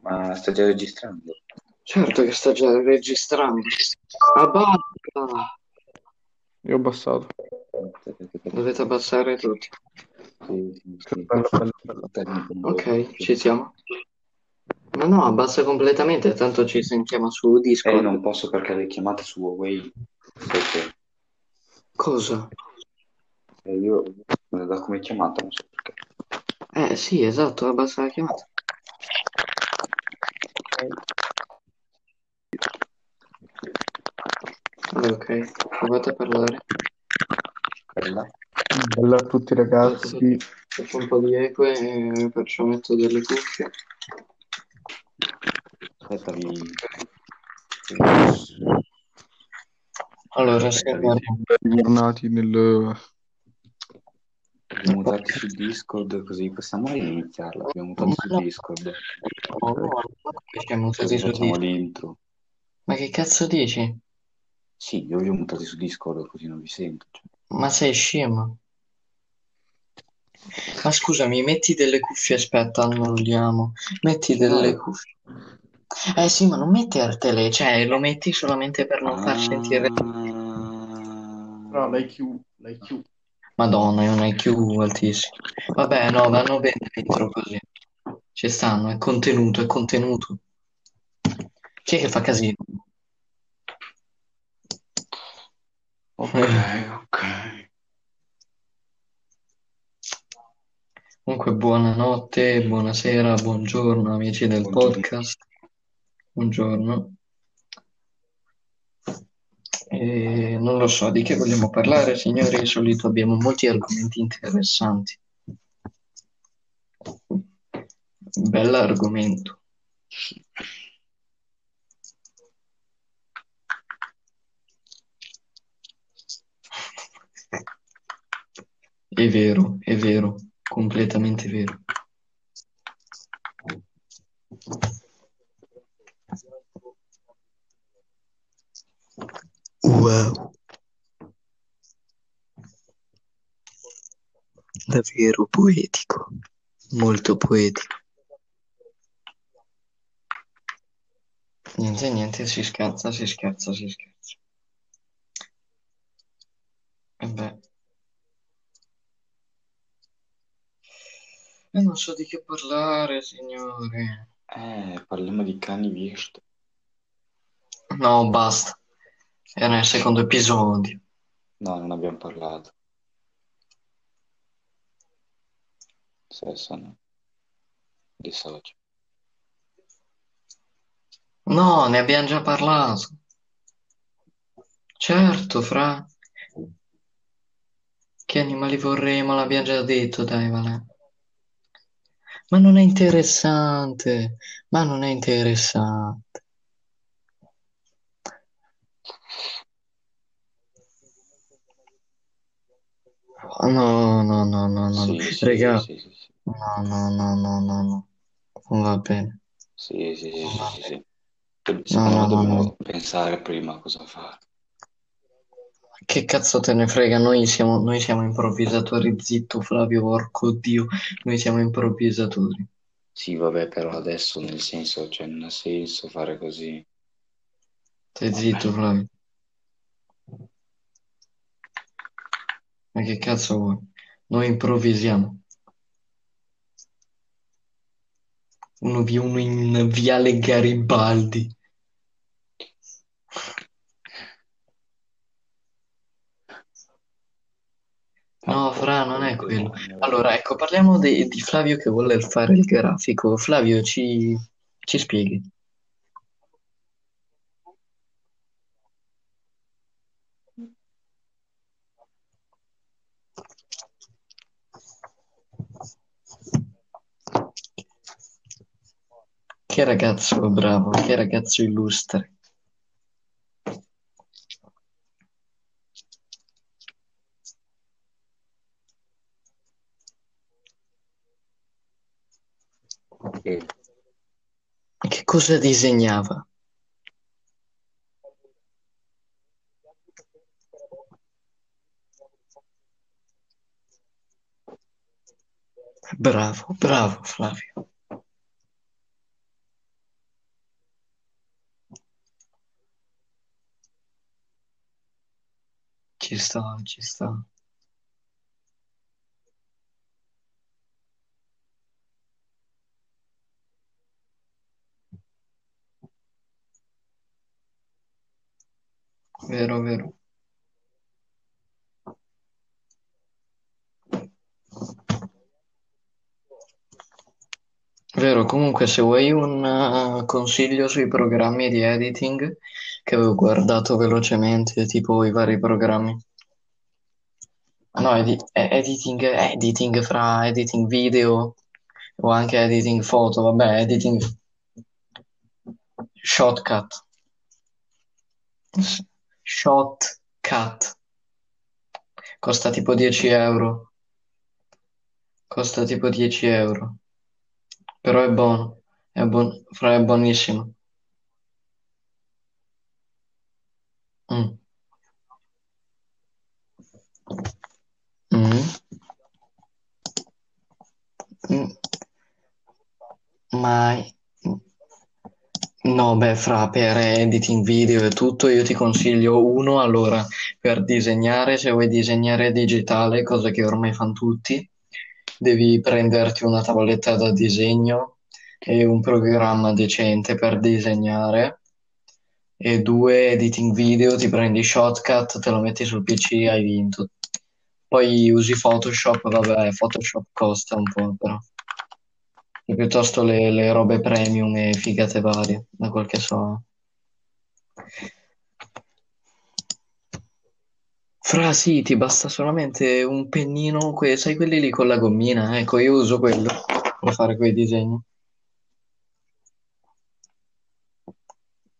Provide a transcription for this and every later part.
Ma sta già registrando. Certo che sta già registrando. Abbassa! Io ho abbassato. Dovete abbassare tutti. Sì, sì, sì. Ok, ci siamo. Ma no, abbassa completamente, tanto ci sentiamo su Eh, Discord. non posso perché le chiamate su Huawei. Che Cosa? eh, io do come chiamata, non so perché. Eh sì, esatto, abbassa la chiamata. Ok, provate a parlare. Quella? Bello a tutti ragazzi. Faccio un po' di eco e perciò metto delle cuffie. Aspetta, vi... Allora, signori, Bentornati nel... Abbiamo mutato su Discord così possiamo iniziarla. Abbiamo mutato su no. Discord. no, no, che siamo mutati su facciamo Discord. l'intro. Ma che cazzo dici? Sì, io vi ho mutati su Discord così non vi sento. cioè. Ma sei scemo? Ma scusami, metti delle cuffie, aspetta, annulliamo. Metti delle No. cuffie. Eh sì, ma non mettertele, cioè lo metti solamente per non far sentire... No, l'IQ, l'IQ. Madonna, è un IQ altissimo. Vabbè, no, vanno bene dentro così. Ci stanno, è contenuto, è contenuto. Chi è che fa casino? Ok, ok. Comunque, buonanotte, buonasera, buongiorno, amici del Buongiorno. podcast. Buongiorno. Non lo so di che vogliamo parlare, signori. Di solito abbiamo molti argomenti interessanti. Bell'argomento. È vero, è vero, completamente vero. Wow. Davvero poetico, molto poetico. Niente, niente, si scherza, si scherza, si scherza. E beh. E non so di che parlare, signore. Eh, parliamo di cani Wurst. No, basta. Era nel secondo episodio. No, non abbiamo parlato. Sesso, no. Di socio. No, ne abbiamo già parlato. Certo, fra. Che animali vorremmo, l'abbiamo già detto, dai, Vale. Ma non è interessante. Ma non è interessante. No, no, no, no, no. Sì, sì, Raga, sì, sì, sì. no, no, no, no, no, no. Non va bene. Sì, sì, sì, sì, sì, sì. No, Secondo no, me no, dobbiamo no. pensare prima a cosa fare. Che cazzo te ne frega? Noi siamo, noi siamo improvvisatori. Zitto, Flavio, porco Dio. Noi siamo improvvisatori. Sì, vabbè, però adesso nel senso, cioè, non ha senso fare così. Stai zitto, Flavio. Ma che cazzo vuoi? Noi improvvisiamo. Uno via uno in Viale Garibaldi. No, Fra, non è quello. Allora, ecco, parliamo de- di Flavio che vuole fare il grafico. Flavio, ci, ci spieghi. Che ragazzo bravo, che ragazzo illustre. Che cosa disegnava? Bravo, bravo Flavio. Ci sta, ci sta. Vero, vero. Vero, comunque se vuoi un uh, consiglio sui programmi di editing che avevo guardato velocemente, tipo i vari programmi. No, edi- editing, editing fra editing video o anche editing foto, vabbè, editing shotcut. Shotcut. Costa tipo 10 euro. Costa tipo 10 euro. Però è buono. È, buon- fra- è buonissimo. Mm. Mm. Mm. Ma beh, fra per editing video e tutto, io ti consiglio uno. Allora, per disegnare, se vuoi disegnare digitale, cosa che ormai fanno tutti, devi prenderti una tavoletta da disegno e un programma decente per disegnare. E due, editing video, ti prendi Shotcut, te lo metti sul PC, hai vinto. Poi usi Photoshop, vabbè, Photoshop costa un po', però. E piuttosto le, le robe premium e figate varie, da quel che so. Fra sì, ti basta solamente un pennino, que- sai quelli lì con la gommina? Ecco, io uso quello per fare quei disegni.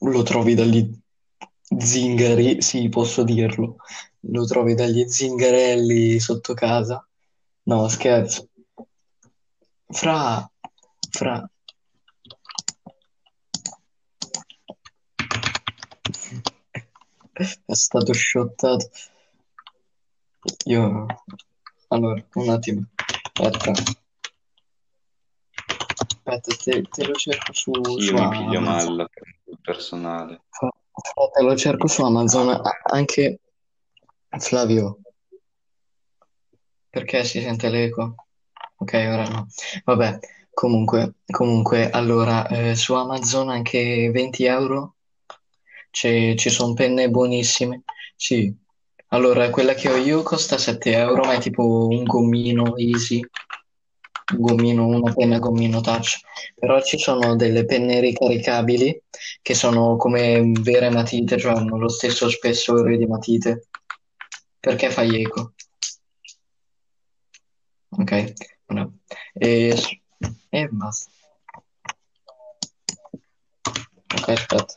Lo trovi dagli zingari, sì, posso dirlo. Lo trovi dagli zingarelli sotto casa. No, scherzo. Fra, fra. È stato shottato. Io... Allora, un attimo. Aspetta. Aspetta, te, te lo cerco su, Io su mi piglio Amazon. male sul personale. Te lo cerco su Amazon. Anche Flavio, perché si sente l'eco? Ok, ora no. Vabbè, comunque, comunque, allora, eh, su Amazon anche 20 euro c'è- ci sono penne buonissime. Sì, allora quella che ho io costa 7 euro, ma è tipo un gommino easy, un gommino, una penna gommino touch. Però ci sono delle penne ricaricabili che sono come vere matite, cioè hanno lo stesso spessore di matite. Perché fai eco? Ok, bravo. E, e basta. Ok, aspetta.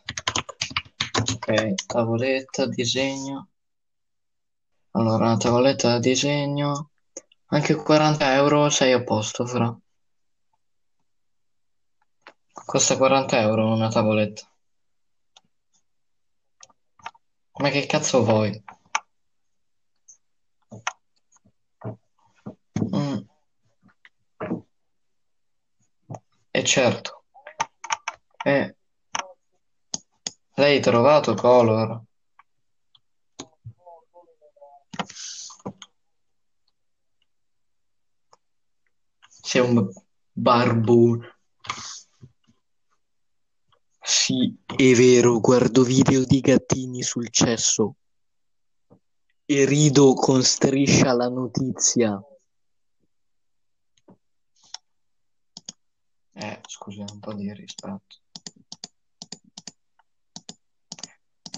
Ok, tavoletta, disegno. Allora, una tavoletta da disegno. Anche 40 euro sei a posto, fra. Costa 40 euro una tavoletta. Ma che cazzo vuoi? Mm. E certo. Eh, l'hai trovato Color? Sei un barbone. Sì, è vero, guardo video di gattini sul cesso e rido con striscia la notizia. Eh, scusa, un po' di rispetto.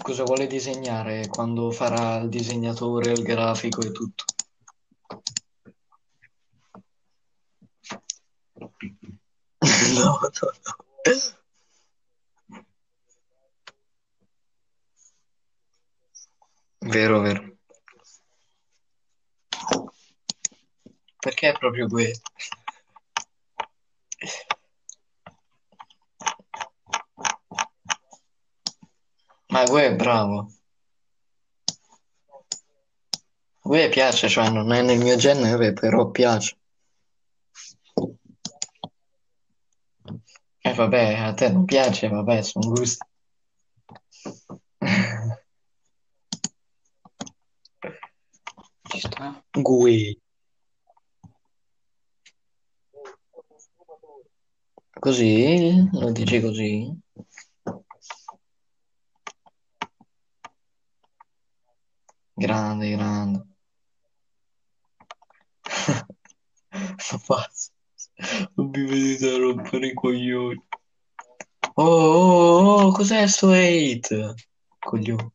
Cosa vuole disegnare quando farà il disegnatore, il grafico e tutto? No, no, no. Vero, vero. Perché è proprio questo? È bravo. Gue piace, cioè non è nel mio genere, però piace. E vabbè, a te non piace, vabbè, sono gusti. Gui. Così? Lo dici così? Grande, grande. Pazzo. Non mi vedete rompere i coglioni. Oh, oh, oh, cos'è sto hate? Coglione.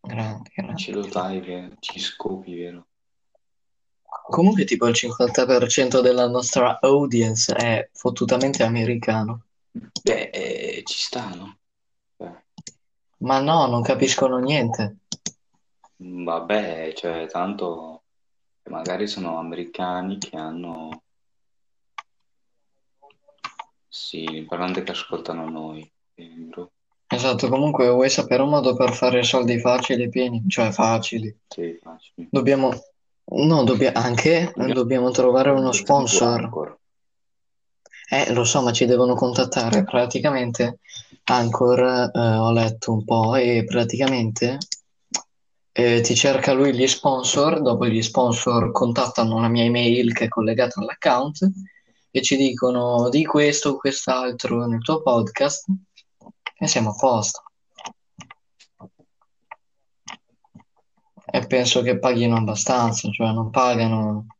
Grande, grande. Ce lo dai, che ci scopi, vero? Comunque tipo il 50% della nostra audience è fottutamente americano. Beh, eh, ci stanno. Ma no, non capiscono niente. Vabbè, cioè, tanto magari sono americani che hanno... Sì, l'importante è che ascoltano noi. Esatto, comunque vuoi sapere un modo per fare soldi facili e pieni? Cioè facili. Sì, facili. Dobbiamo... No, dobbia- anche Dobbiamo- trovare uno sponsor. Eh, lo so, ma ci devono contattare. Praticamente Anchor, eh, ho letto un po' e praticamente eh, ti cerca lui gli sponsor, dopo gli sponsor contattano la mia email che è collegata all'account e ci dicono di questo o quest'altro nel tuo podcast e siamo a posto. E penso che paghino abbastanza, cioè non pagano,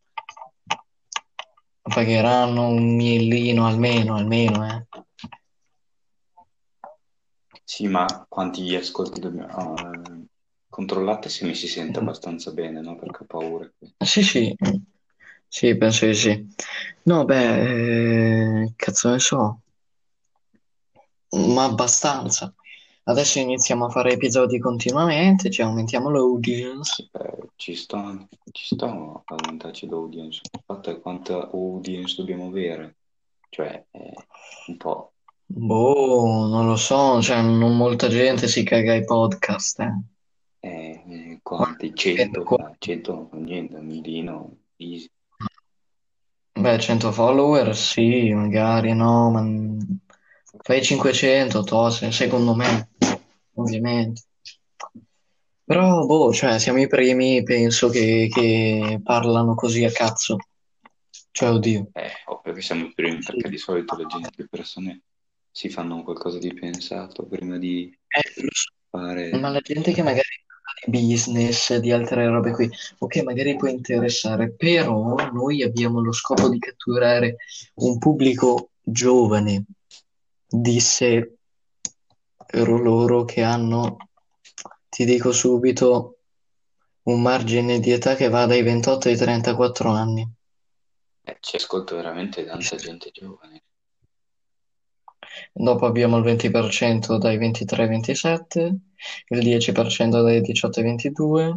pagheranno un millino almeno, almeno, eh. Sì, ma quanti ascolti dobbiamo... ah, controllate se mi si sente abbastanza bene, no? Perché ho paura. Sì, sì, sì, penso di sì. No, beh, eh, cazzo ne so, ma abbastanza. Adesso iniziamo a fare episodi continuamente, ci aumentiamo l'audience. Eh, ci sto a aumentarci l'audience. Il fatto è quanta audience dobbiamo avere. Cioè, eh, un po'. Boh, non lo so, cioè non molta gente si caga ai podcast, eh. Eh, eh, quanti? 100? 100? Niente, un milino. Easy. Beh, 100 follower, sì, magari no, ma fai 500, to, se- secondo me, ovviamente. Però, boh, cioè, siamo i primi, penso, che, che parlano così a cazzo. Cioè, oddio. Eh, ovvio che siamo i primi, perché di solito la gente, le persone si fanno qualcosa di pensato prima di Eh, fare... ma la gente che magari parla di business, di altre robe qui, ok, magari può interessare, però noi abbiamo lo scopo di catturare un pubblico giovane, disse loro che hanno, ti dico subito, un margine di età che va dai 28 ai 34 anni. Eh, ci ascolta veramente tanta gente giovane. Dopo abbiamo il 20% dai 23 ai 27, il 10% dai 18 ai 22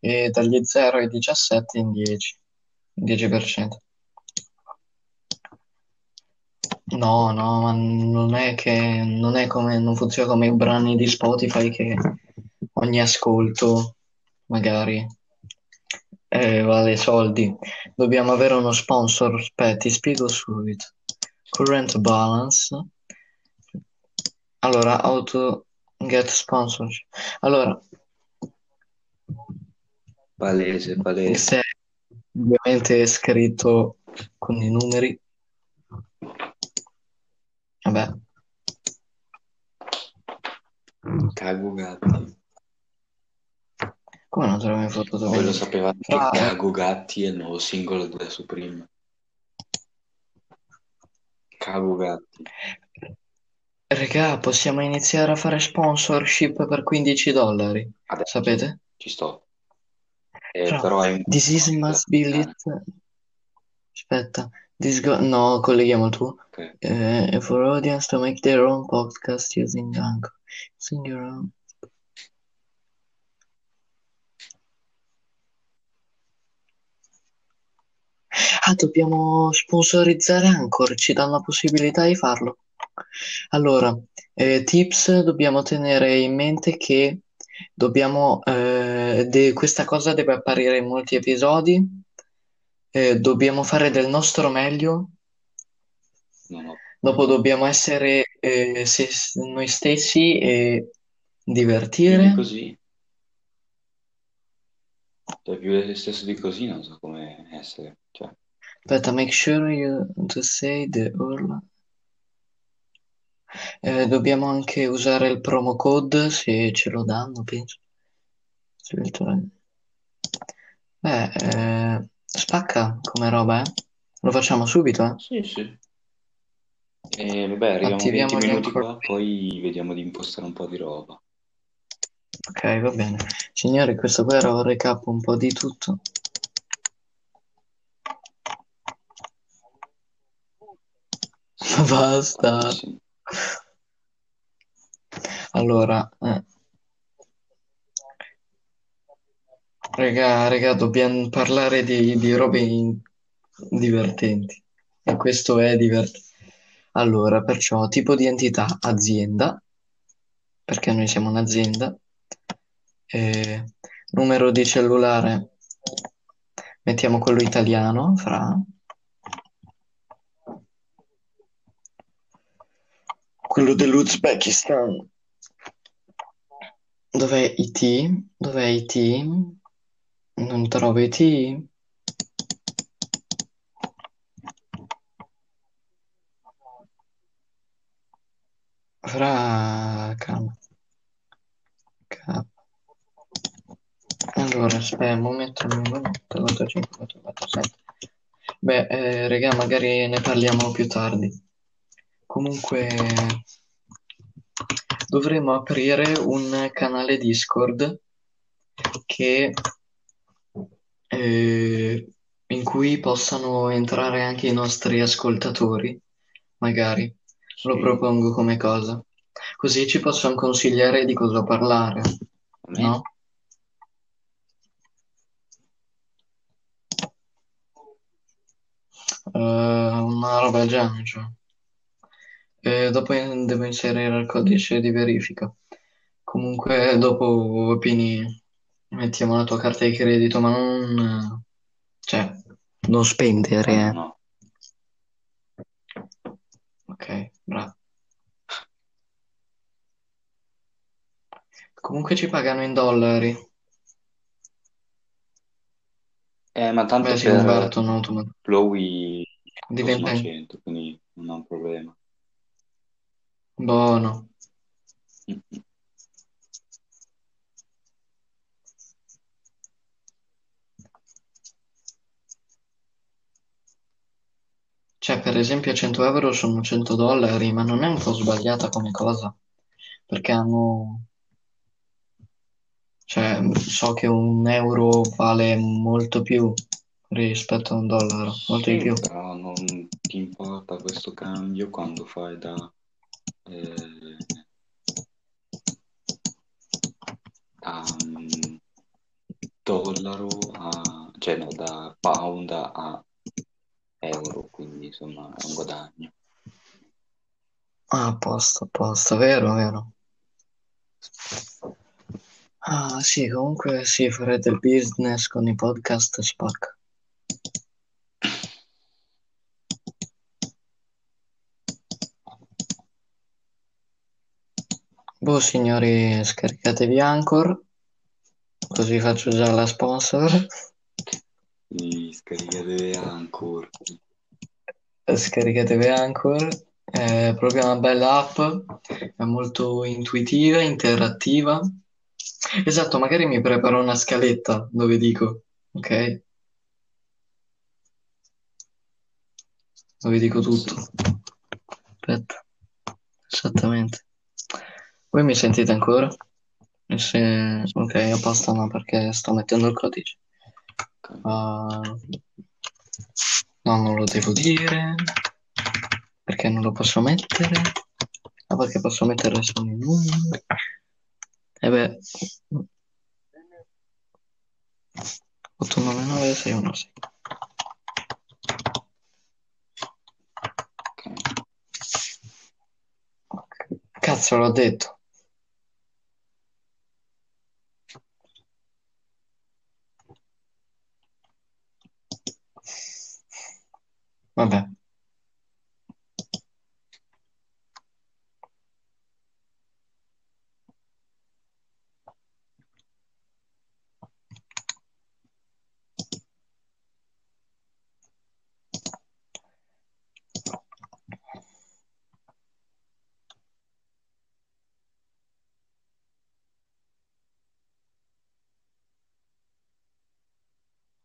e dagli 0 ai 17 in 10. 10%. No, no, ma non è che non è come non funziona come i brani di Spotify che ogni ascolto magari eh, vale soldi. Dobbiamo avere uno sponsor. Aspetta, ti spiego subito. Current balance. Allora, auto get sponsorship. Allora, Palese, palese. se ovviamente è scritto con i numeri. Vabbè, Cago gatti. come non te l'avevo fottuto Voi lo sapevate che Fra- Cago Gatti è il nuovo singolo della Supreme. Cago Gatti. Regà, possiamo iniziare a fare sponsorship per 15 dollari, Adesso sapete? ci sto. Eh, Fra- però è. This is must be lit. Aspetta, this go- no, colleghiamo il tuo. Eh, for audience to make their own podcast using Anchor. Using your own. Ah, dobbiamo sponsorizzare Anchor, ci danno la possibilità di farlo. Allora, eh, tips, dobbiamo tenere in mente che dobbiamo, eh, de- questa cosa deve apparire in molti episodi, eh, dobbiamo fare del nostro meglio, No, no. dopo dobbiamo essere eh, se- noi stessi e Quindi divertire. così. Cioè, più è stesso di così non so come essere. Cioè, Aspetta, make sure you to say the URL. Eh, dobbiamo anche usare il promo code se ce lo danno, penso. Beh, eh, spacca come roba, eh? Lo facciamo subito, eh? sì, sì. E vabbè, arriviamo Attiviamo 20 gli minuti ancora- qua, poi vediamo di impostare un po' di roba. Ok, va bene. Signori, questo qua era un recap un po' di tutto. Basta. Allora, eh. Raga, raga, dobbiamo parlare di, di robe in- divertenti. E questo è divertente. Allora, perciò, tipo di entità, azienda, perché noi siamo un'azienda. Eh, numero di cellulare, mettiamo quello italiano, fra. Quello dell'Uzbekistan. Dov'è IT? Dov'è IT? Non trovo IT. Fra calma. Allora, aspetta, un momento, un momento, 4, 5, 4, 4, 7. Beh, eh, raga, magari ne parliamo più tardi. Comunque, dovremmo aprire un canale Discord che, eh, in cui possano entrare anche i nostri ascoltatori, magari. Lo Sì. propongo come cosa. Così ci possono consigliare di cosa parlare, no? Eh, una roba del genere, cioè. E dopo in- devo inserire il codice di verifica. Comunque, dopo Pini, mettiamo la tua carta di credito, ma non, cioè, non spendere, No, eh. no. Ok, bravo. Comunque ci pagano in dollari. Eh, ma tanto Beh, si per convertono automaticamente. Flowy Diventa sono 100, quindi non è un problema. buono. Cioè, per esempio, 100 euro sono 100 dollari, ma non è un po' sbagliata come cosa? Perché hanno... Cioè, so che un euro vale molto più rispetto a un dollaro, molto di Sì, più. però non ti importa questo cambio quando fai da, eh, da mm, dollaro a, cioè no, da pound a euro, quindi insomma è un guadagno. Ah, a posto, vero, vero. Ah, sì, comunque sì, fare del business con i podcast spacca. Boh, signori, scaricatevi Anchor, così faccio già la sponsor. Quindi scaricate ancora. Scaricatevi Anchor, è proprio una bella app, è molto intuitiva, interattiva. Esatto, magari mi preparo una scaletta dove dico, ok? Dove dico tutto. Aspetta, esattamente. Voi mi sentite ancora? Se... Ok, a posto no, perché sto mettendo il codice. Ah, no, non lo devo dire. Perché non lo posso mettere? Ah, perché posso mettere solo i numeri. E beh. 899 616. Ok. Cazzo, l'ho detto. Not bad.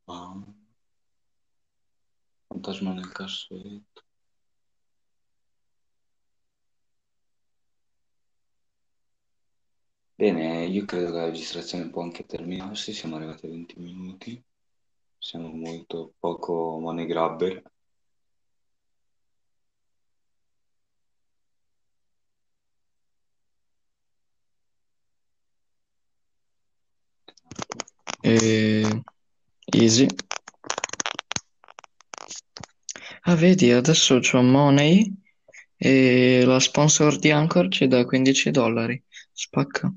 Um. Fantasma nel cassetto. Bene, io credo che la registrazione può anche terminarsi, siamo arrivati a 20 minuti, siamo molto poco money grabber. E... Easy. Ah, vedi, adesso c'ho Money e la sponsor di Anchor ci dà 15 dollari. Spacca.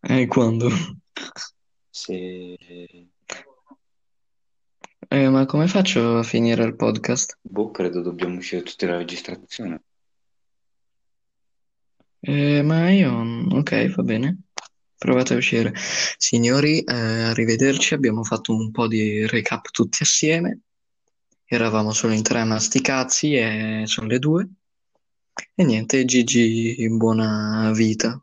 E quando? Se... Eh, ma come faccio a finire il podcast? Boh, credo dobbiamo uscire tutti la registrazione. Eh, ma io... Ok, va bene. Provate a uscire. Signori, eh, arrivederci. Abbiamo fatto un po' di recap tutti assieme. Eravamo solo in tre a sti e sono le due. E niente, Gigi, buona vita.